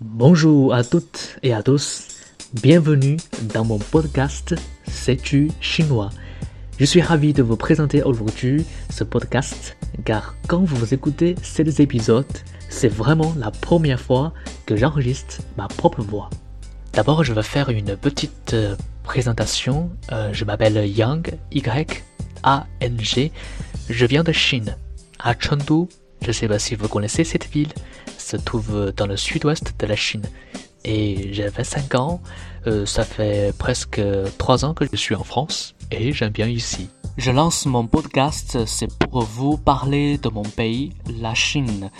Bonjour à toutes et à tous. Bienvenue dans mon podcast C'est-tu chinois? Je suis ravi de vous présenter aujourd'hui ce podcast car quand vous écoutez ces épisodes, c'est vraiment la première fois que j'enregistre ma propre voix. D'abord, je vais faire une petite euh, présentation. Euh, je m'appelle Yang, Y-A-N-G. Je viens de Chine, à Chengdu. Je ne sais pas si vous connaissez cette ville. Se trouve dans le sud-ouest de la Chine. Et j'ai 25 ans. Euh, ça fait presque 3 ans que je suis en France et j'aime bien ici. Je lance mon podcast, c'est pour vous parler de mon pays, la Chine.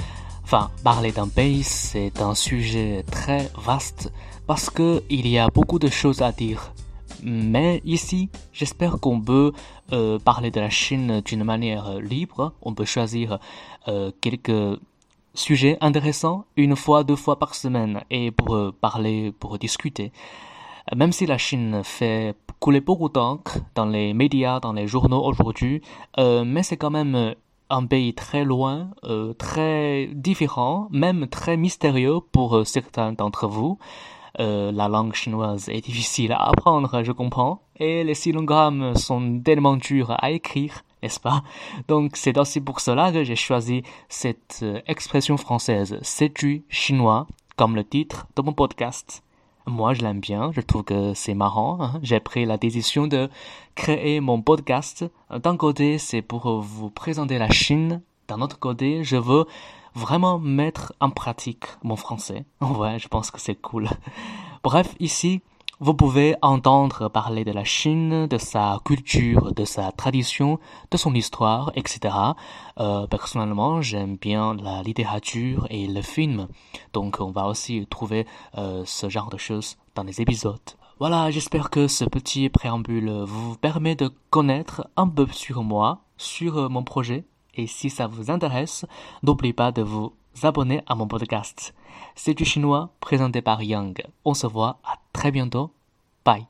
Enfin, parler d'un pays, c'est un sujet très vaste parce que il y a beaucoup de choses à dire. Mais ici, j'espère qu'on peut euh, parler de la Chine d'une manière libre. On peut choisir euh, quelques sujets intéressants une fois, deux fois par semaine et pour euh, parler, pour discuter. Même si la Chine fait couler beaucoup d'encre dans les médias, dans les journaux aujourd'hui, mais c'est quand même un pays très loin, euh, très différent, même très mystérieux pour euh, certains d'entre vous. Euh, la langue chinoise est difficile à apprendre, je comprends, et les silogrammes sont tellement durs à écrire, n'est-ce pas? Donc c'est aussi pour cela que j'ai choisi cette expression française, du chinois, comme le titre de mon podcast. Moi, je l'aime bien, je trouve que c'est marrant. Hein. J'ai pris la décision de créer mon podcast. D'un côté, c'est pour vous présenter la Chine. D'un autre côté, je veux vraiment mettre en pratique mon français. Ouais, je pense que c'est cool. Bref, ici, vous pouvez entendre parler de la Chine, de sa culture, de sa tradition, de son histoire, etc. Euh, personnellement, j'aime bien la littérature et le film, donc on va aussi trouver euh, ce genre de choses dans les épisodes. Voilà, j'espère que ce petit préambule vous permet de connaître un peu sur moi, sur euh, mon projet, et si ça vous intéresse, n'oubliez pas de vous abonner à mon podcast. C'est du chinois présenté par Yang. On se voit à très bientôt. Bye.